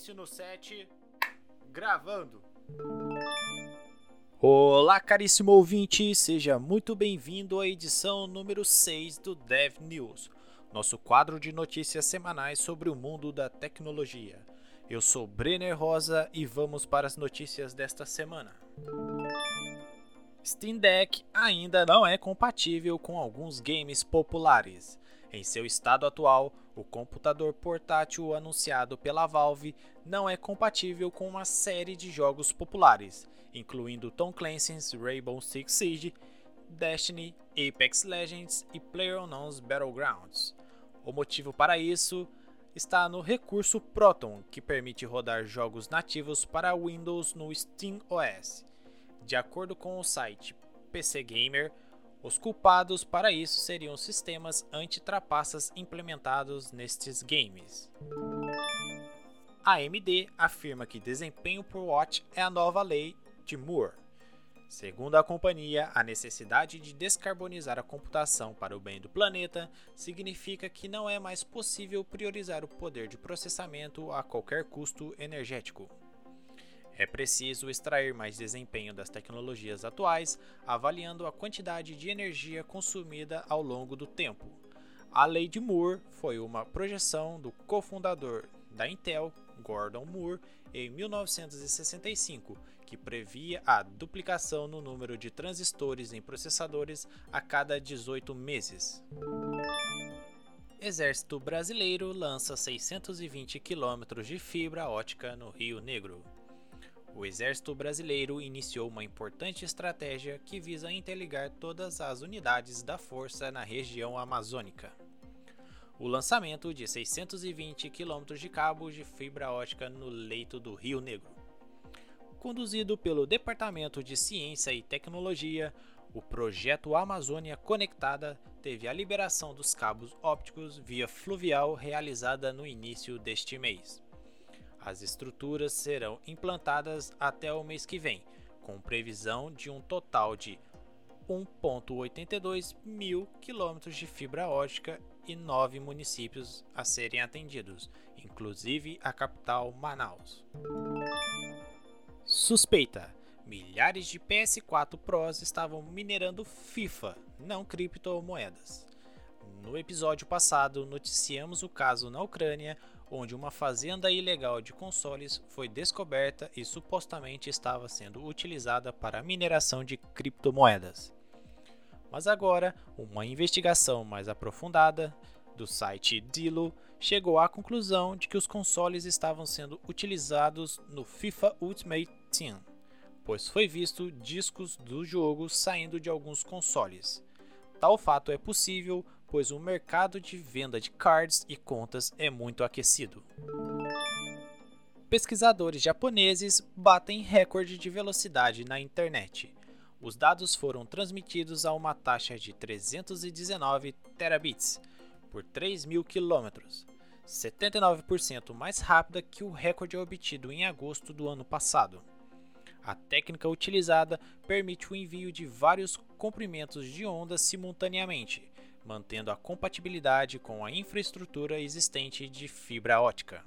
Início no set. Gravando. Olá, caríssimo ouvinte, seja muito bem-vindo à edição número 6 do Dev News, nosso quadro de notícias semanais sobre o mundo da tecnologia. Eu sou Brenner Rosa e vamos para as notícias desta semana. Steam Deck ainda não é compatível com alguns games populares. Em seu estado atual, o computador portátil anunciado pela Valve não é compatível com uma série de jogos populares, incluindo Tom Clancy's Rainbow Six Siege, Destiny, Apex Legends e PlayerUnknown's Battlegrounds. O motivo para isso está no recurso Proton, que permite rodar jogos nativos para Windows no Steam OS. De acordo com o site PC Gamer, os culpados para isso seriam sistemas anti-trapaças implementados nestes games. A AMD afirma que desempenho por watt é a nova lei de Moore. Segundo a companhia, a necessidade de descarbonizar a computação para o bem do planeta significa que não é mais possível priorizar o poder de processamento a qualquer custo energético. É preciso extrair mais desempenho das tecnologias atuais, avaliando a quantidade de energia consumida ao longo do tempo. A lei de Moore foi uma projeção do cofundador da Intel, Gordon Moore, em 1965, que previa a duplicação no número de transistores em processadores a cada 18 meses. Exército Brasileiro lança 620 km de fibra ótica no Rio Negro o Exército Brasileiro iniciou uma importante estratégia que visa interligar todas as unidades da força na região amazônica. O lançamento de 620 km de cabos de fibra ótica no leito do Rio Negro. Conduzido pelo Departamento de Ciência e Tecnologia, o projeto Amazônia Conectada teve a liberação dos cabos ópticos via fluvial realizada no início deste mês. As estruturas serão implantadas até o mês que vem, com previsão de um total de 1,82 mil quilômetros de fibra ótica e nove municípios a serem atendidos, inclusive a capital Manaus. Suspeita: milhares de PS4 Pros estavam minerando FIFA, não criptomoedas. No episódio passado, noticiamos o caso na Ucrânia, onde uma fazenda ilegal de consoles foi descoberta e supostamente estava sendo utilizada para mineração de criptomoedas. Mas agora, uma investigação mais aprofundada do site Dilo chegou à conclusão de que os consoles estavam sendo utilizados no FIFA Ultimate Team, pois foi visto discos do jogo saindo de alguns consoles. Tal fato é possível pois o mercado de venda de cards e contas é muito aquecido. Pesquisadores japoneses batem recorde de velocidade na internet. Os dados foram transmitidos a uma taxa de 319 terabits por 3.000 km, 79% mais rápida que o recorde obtido em agosto do ano passado. A técnica utilizada permite o envio de vários comprimentos de onda simultaneamente, mantendo a compatibilidade com a infraestrutura existente de fibra ótica.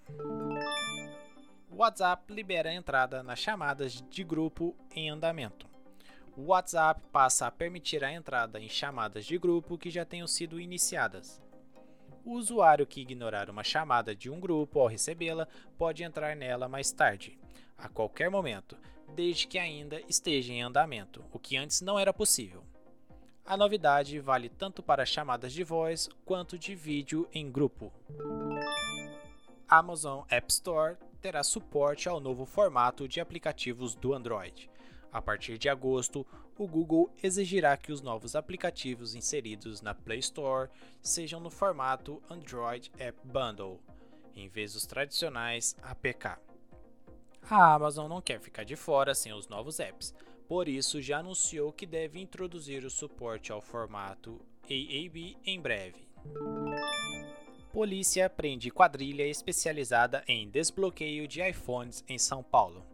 O WhatsApp libera a entrada nas chamadas de grupo em andamento. O WhatsApp passa a permitir a entrada em chamadas de grupo que já tenham sido iniciadas. O usuário que ignorar uma chamada de um grupo ao recebê-la pode entrar nela mais tarde, a qualquer momento, desde que ainda esteja em andamento, o que antes não era possível. A novidade vale tanto para chamadas de voz quanto de vídeo em grupo. Amazon App Store terá suporte ao novo formato de aplicativos do Android. A partir de agosto, o Google exigirá que os novos aplicativos inseridos na Play Store sejam no formato Android App Bundle, em vez dos tradicionais APK. A Amazon não quer ficar de fora sem os novos apps, por isso, já anunciou que deve introduzir o suporte ao formato AAB em breve. Polícia prende quadrilha especializada em desbloqueio de iPhones em São Paulo.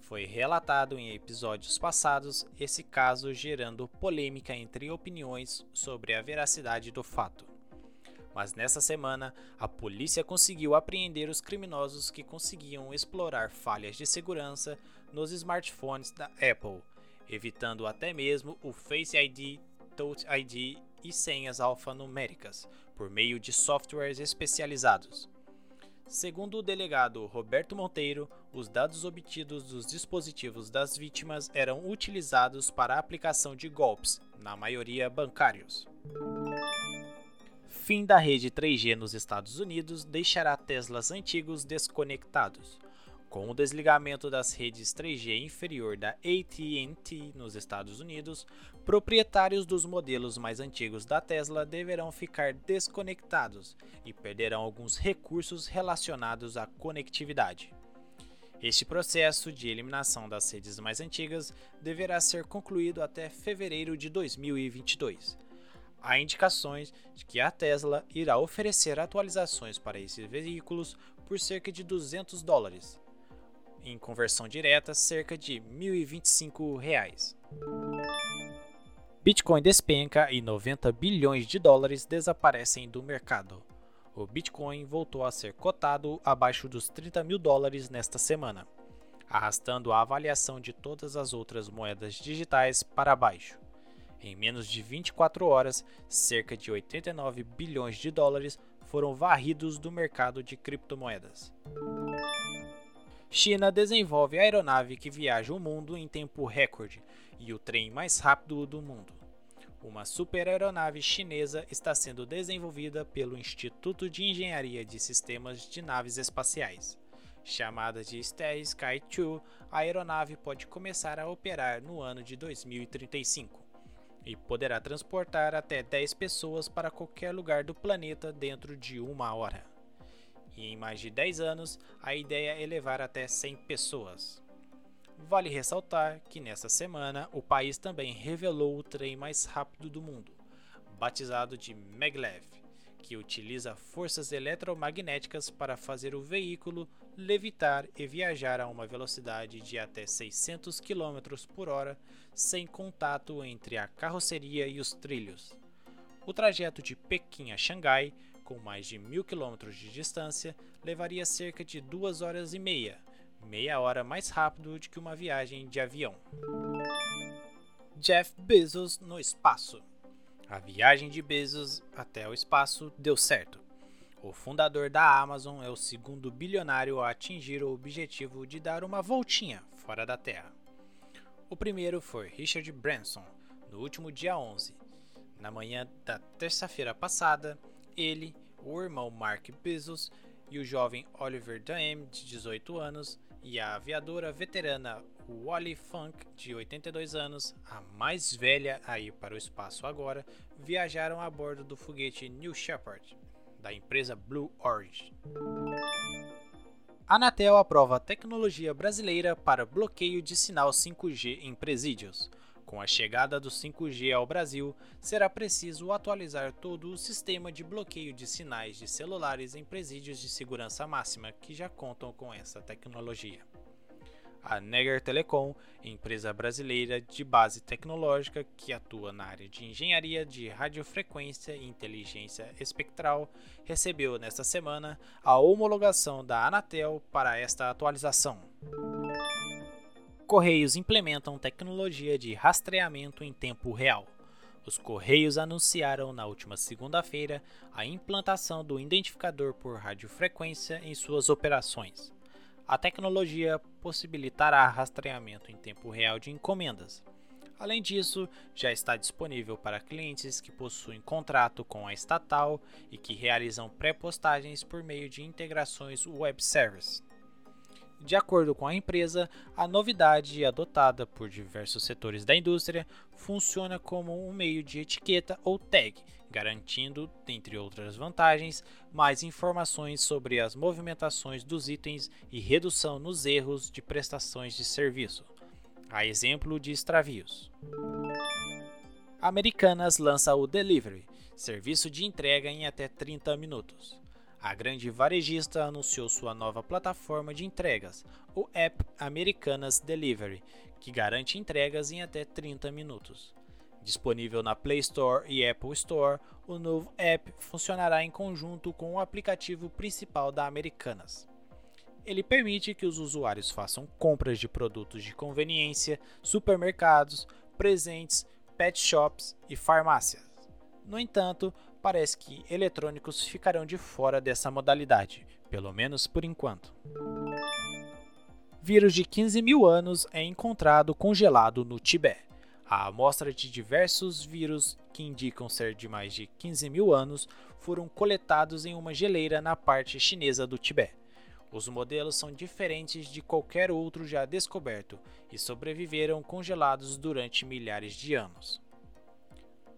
Foi relatado em episódios passados esse caso gerando polêmica entre opiniões sobre a veracidade do fato. mas nessa semana a polícia conseguiu apreender os criminosos que conseguiam explorar falhas de segurança nos smartphones da Apple, evitando até mesmo o Face ID, Touch ID e senhas alfanuméricas por meio de softwares especializados. Segundo o delegado Roberto Monteiro, os dados obtidos dos dispositivos das vítimas eram utilizados para a aplicação de golpes, na maioria bancários fim da rede 3G nos Estados Unidos deixará Teslas antigos desconectados. Com o desligamento das redes 3G inferior da AT&T nos Estados Unidos, proprietários dos modelos mais antigos da Tesla deverão ficar desconectados e perderão alguns recursos relacionados à conectividade. Este processo de eliminação das redes mais antigas deverá ser concluído até fevereiro de 2022 há indicações de que a Tesla irá oferecer atualizações para esses veículos por cerca de 200 dólares, em conversão direta, cerca de 1.025 reais. Bitcoin despenca e 90 bilhões de dólares desaparecem do mercado. O Bitcoin voltou a ser cotado abaixo dos 30 mil dólares nesta semana, arrastando a avaliação de todas as outras moedas digitais para baixo. Em menos de 24 horas, cerca de 89 bilhões de dólares foram varridos do mercado de criptomoedas. China desenvolve aeronave que viaja o mundo em tempo recorde e o trem mais rápido do mundo. Uma superaeronave chinesa está sendo desenvolvida pelo Instituto de Engenharia de Sistemas de Naves Espaciais. Chamada de Star Sky 2, a aeronave pode começar a operar no ano de 2035 e poderá transportar até 10 pessoas para qualquer lugar do planeta dentro de uma hora. E em mais de 10 anos, a ideia é levar até 100 pessoas. Vale ressaltar que nessa semana o país também revelou o trem mais rápido do mundo, batizado de Maglev, que utiliza forças eletromagnéticas para fazer o veículo levitar e viajar a uma velocidade de até 600 km por hora sem contato entre a carroceria e os trilhos. O trajeto de Pequim a Xangai, com mais de mil km de distância, levaria cerca de duas horas e meia, meia hora mais rápido do que uma viagem de avião. Jeff Bezos no espaço. A viagem de Bezos até o espaço deu certo. O fundador da Amazon é o segundo bilionário a atingir o objetivo de dar uma voltinha fora da Terra. O primeiro foi Richard Branson, no último dia 11. Na manhã da terça-feira passada, ele, o irmão Mark Bezos e o jovem Oliver Daem, de 18 anos, e a aviadora veterana Wally Funk, de 82 anos, a mais velha a ir para o espaço agora, viajaram a bordo do foguete New Shepard, da empresa Blue Origin. Anatel aprova tecnologia brasileira para bloqueio de sinal 5G em presídios. Com a chegada do 5G ao Brasil, será preciso atualizar todo o sistema de bloqueio de sinais de celulares em presídios de segurança máxima que já contam com essa tecnologia. A Neger Telecom, empresa brasileira de base tecnológica que atua na área de engenharia de radiofrequência e inteligência espectral, recebeu nesta semana a homologação da Anatel para esta atualização. Correios implementam tecnologia de rastreamento em tempo real. Os Correios anunciaram na última segunda-feira a implantação do identificador por radiofrequência em suas operações. A tecnologia possibilitará rastreamento em tempo real de encomendas. Além disso, já está disponível para clientes que possuem contrato com a estatal e que realizam pré-postagens por meio de integrações web service. De acordo com a empresa, a novidade adotada por diversos setores da indústria funciona como um meio de etiqueta ou tag garantindo, dentre outras vantagens, mais informações sobre as movimentações dos itens e redução nos erros de prestações de serviço, a exemplo de extravios. Americanas lança o Delivery, serviço de entrega em até 30 minutos. A grande varejista anunciou sua nova plataforma de entregas, o App Americanas Delivery, que garante entregas em até 30 minutos. Disponível na Play Store e Apple Store, o novo app funcionará em conjunto com o aplicativo principal da Americanas. Ele permite que os usuários façam compras de produtos de conveniência, supermercados, presentes, pet shops e farmácias. No entanto, parece que eletrônicos ficarão de fora dessa modalidade, pelo menos por enquanto. Vírus de 15 mil anos é encontrado congelado no Tibete. A amostra de diversos vírus que indicam ser de mais de 15 mil anos foram coletados em uma geleira na parte chinesa do Tibete. Os modelos são diferentes de qualquer outro já descoberto e sobreviveram congelados durante milhares de anos.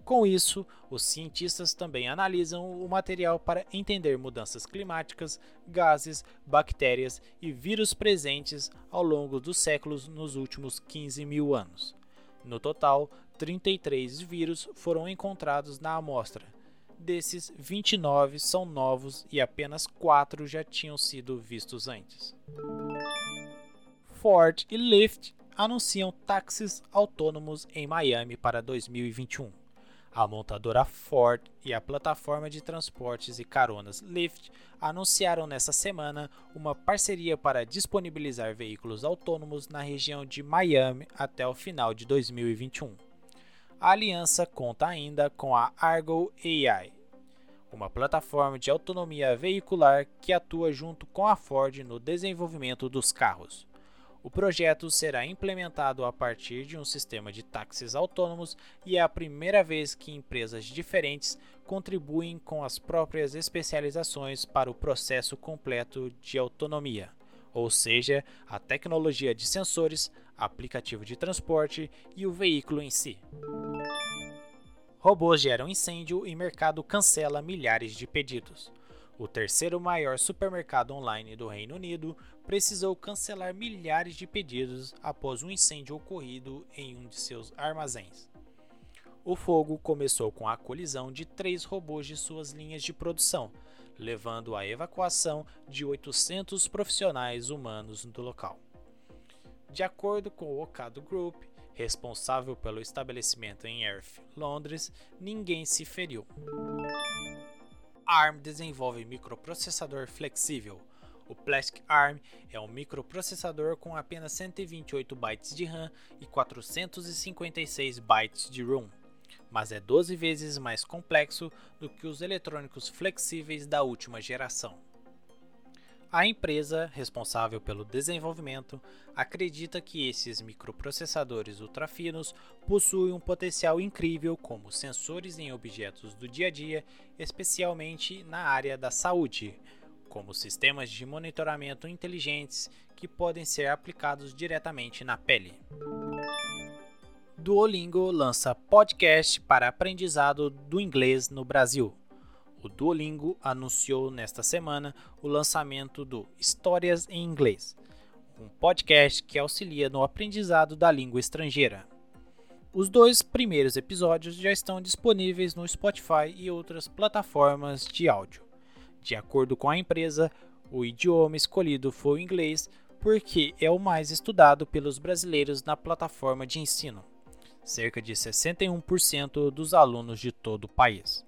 Com isso, os cientistas também analisam o material para entender mudanças climáticas, gases, bactérias e vírus presentes ao longo dos séculos nos últimos 15 mil anos. No total, 33 vírus foram encontrados na amostra. Desses, 29 são novos e apenas 4 já tinham sido vistos antes. Ford e Lyft anunciam táxis autônomos em Miami para 2021. A montadora Ford e a plataforma de transportes e caronas Lyft anunciaram nesta semana uma parceria para disponibilizar veículos autônomos na região de Miami até o final de 2021. A aliança conta ainda com a Argo AI, uma plataforma de autonomia veicular que atua junto com a Ford no desenvolvimento dos carros. O projeto será implementado a partir de um sistema de táxis autônomos e é a primeira vez que empresas diferentes contribuem com as próprias especializações para o processo completo de autonomia, ou seja, a tecnologia de sensores, aplicativo de transporte e o veículo em si. Robôs geram incêndio e mercado cancela milhares de pedidos. O terceiro maior supermercado online do Reino Unido precisou cancelar milhares de pedidos após um incêndio ocorrido em um de seus armazéns. O fogo começou com a colisão de três robôs de suas linhas de produção, levando à evacuação de 800 profissionais humanos do local. De acordo com o Ocado Group, responsável pelo estabelecimento em Earth, Londres, ninguém se feriu. ARM desenvolve microprocessador flexível. O Plastic ARM é um microprocessador com apenas 128 bytes de RAM e 456 bytes de ROM, mas é 12 vezes mais complexo do que os eletrônicos flexíveis da última geração. A empresa responsável pelo desenvolvimento acredita que esses microprocessadores ultrafinos possuem um potencial incrível como sensores em objetos do dia a dia, especialmente na área da saúde, como sistemas de monitoramento inteligentes que podem ser aplicados diretamente na pele. Duolingo lança podcast para aprendizado do inglês no Brasil o Duolingo anunciou nesta semana o lançamento do Histórias em Inglês, um podcast que auxilia no aprendizado da língua estrangeira. Os dois primeiros episódios já estão disponíveis no Spotify e outras plataformas de áudio. De acordo com a empresa, o idioma escolhido foi o inglês porque é o mais estudado pelos brasileiros na plataforma de ensino, cerca de 61% dos alunos de todo o país.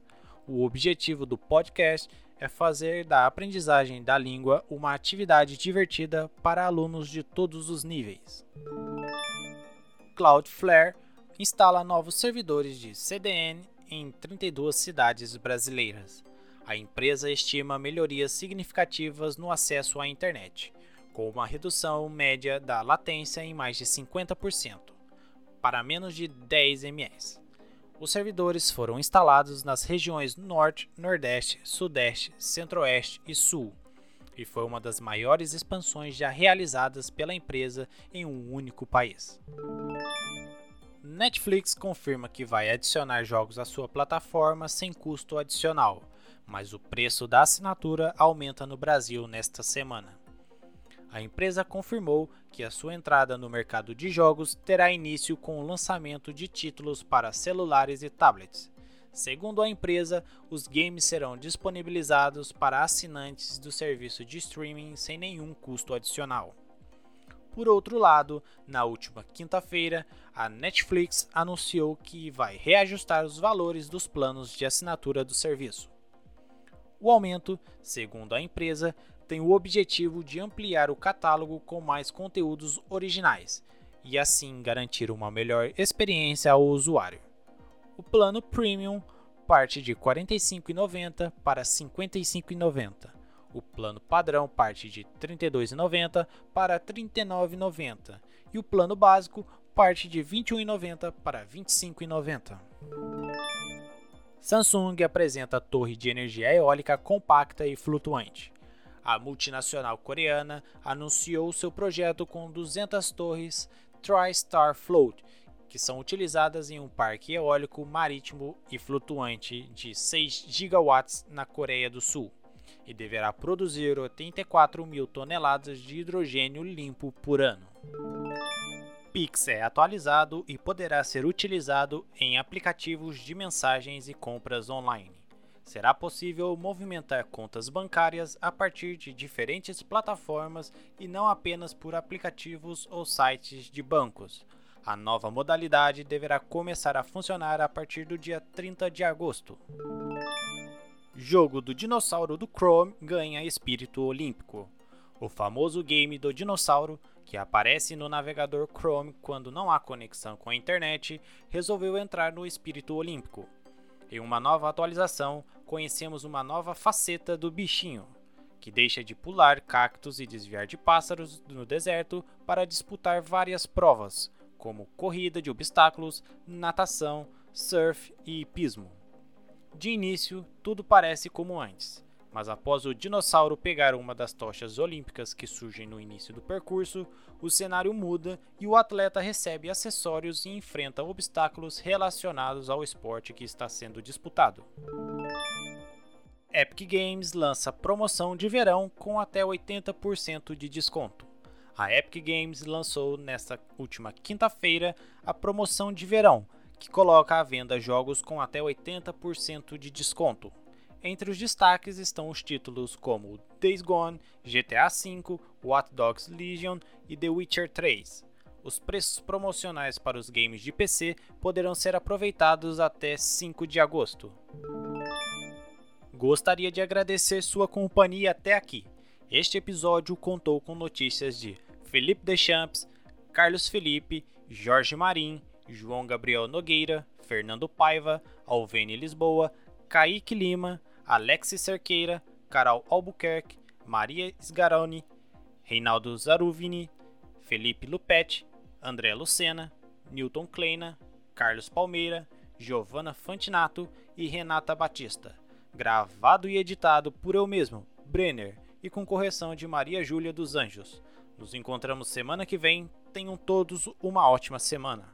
O objetivo do podcast é fazer da aprendizagem da língua uma atividade divertida para alunos de todos os níveis. Cloudflare instala novos servidores de CDN em 32 cidades brasileiras. A empresa estima melhorias significativas no acesso à internet, com uma redução média da latência em mais de 50%, para menos de 10 ms. Os servidores foram instalados nas regiões Norte, Nordeste, Sudeste, Centro-Oeste e Sul, e foi uma das maiores expansões já realizadas pela empresa em um único país. Netflix confirma que vai adicionar jogos à sua plataforma sem custo adicional, mas o preço da assinatura aumenta no Brasil nesta semana a empresa confirmou que a sua entrada no mercado de jogos terá início com o lançamento de títulos para celulares e tablets. Segundo a empresa, os games serão disponibilizados para assinantes do serviço de streaming sem nenhum custo adicional. Por outro lado, na última quinta-feira, a Netflix anunciou que vai reajustar os valores dos planos de assinatura do serviço. O aumento, segundo a empresa, tem o objetivo de ampliar o catálogo com mais conteúdos originais e assim garantir uma melhor experiência ao usuário. O plano Premium parte de R$ 45,90 para R$ 55,90 o plano padrão parte de R$ 32,90 para R$ 39,90 e o plano básico parte de R$ 21,90 para R$ 25,90. Samsung apresenta torre de energia eólica compacta e flutuante. A multinacional coreana anunciou seu projeto com 200 torres TriStar Float, que são utilizadas em um parque eólico marítimo e flutuante de 6 gigawatts na Coreia do Sul e deverá produzir 84 mil toneladas de hidrogênio limpo por ano. Pix é atualizado e poderá ser utilizado em aplicativos de mensagens e compras online. Será possível movimentar contas bancárias a partir de diferentes plataformas e não apenas por aplicativos ou sites de bancos. A nova modalidade deverá começar a funcionar a partir do dia 30 de agosto. Jogo do dinossauro do Chrome ganha espírito olímpico. O famoso game do dinossauro, que aparece no navegador Chrome quando não há conexão com a internet, resolveu entrar no espírito olímpico. Em uma nova atualização, conhecemos uma nova faceta do bichinho, que deixa de pular cactos e desviar de pássaros no deserto para disputar várias provas, como corrida de obstáculos, natação, surf e hipismo. De início, tudo parece como antes, mas após o dinossauro pegar uma das tochas olímpicas que surgem no início do percurso, o cenário muda e o atleta recebe acessórios e enfrenta obstáculos relacionados ao esporte que está sendo disputado. Epic Games lança promoção de verão com até 80% de desconto. A Epic Games lançou nesta última quinta-feira a promoção de verão que coloca à venda jogos com até 80% de desconto. Entre os destaques estão os títulos como Days Gone, GTA V, Watch Dogs Legion e The Witcher 3. Os preços promocionais para os games de PC poderão ser aproveitados até 5 de agosto. Gostaria de agradecer sua companhia até aqui. Este episódio contou com notícias de Felipe Deschamps, Carlos Felipe, Jorge Marim, João Gabriel Nogueira, Fernando Paiva, Alvene Lisboa, Kaique Lima, Alexis Cerqueira, Carol Albuquerque, Maria Sgaroni, Reinaldo Zaruvini, Felipe Lupetti, André Lucena, Newton Kleina, Carlos Palmeira, Giovanna Fantinato e Renata Batista. Gravado e editado por eu mesmo, Brenner, e com correção de Maria Júlia dos Anjos. Nos encontramos semana que vem. Tenham todos uma ótima semana.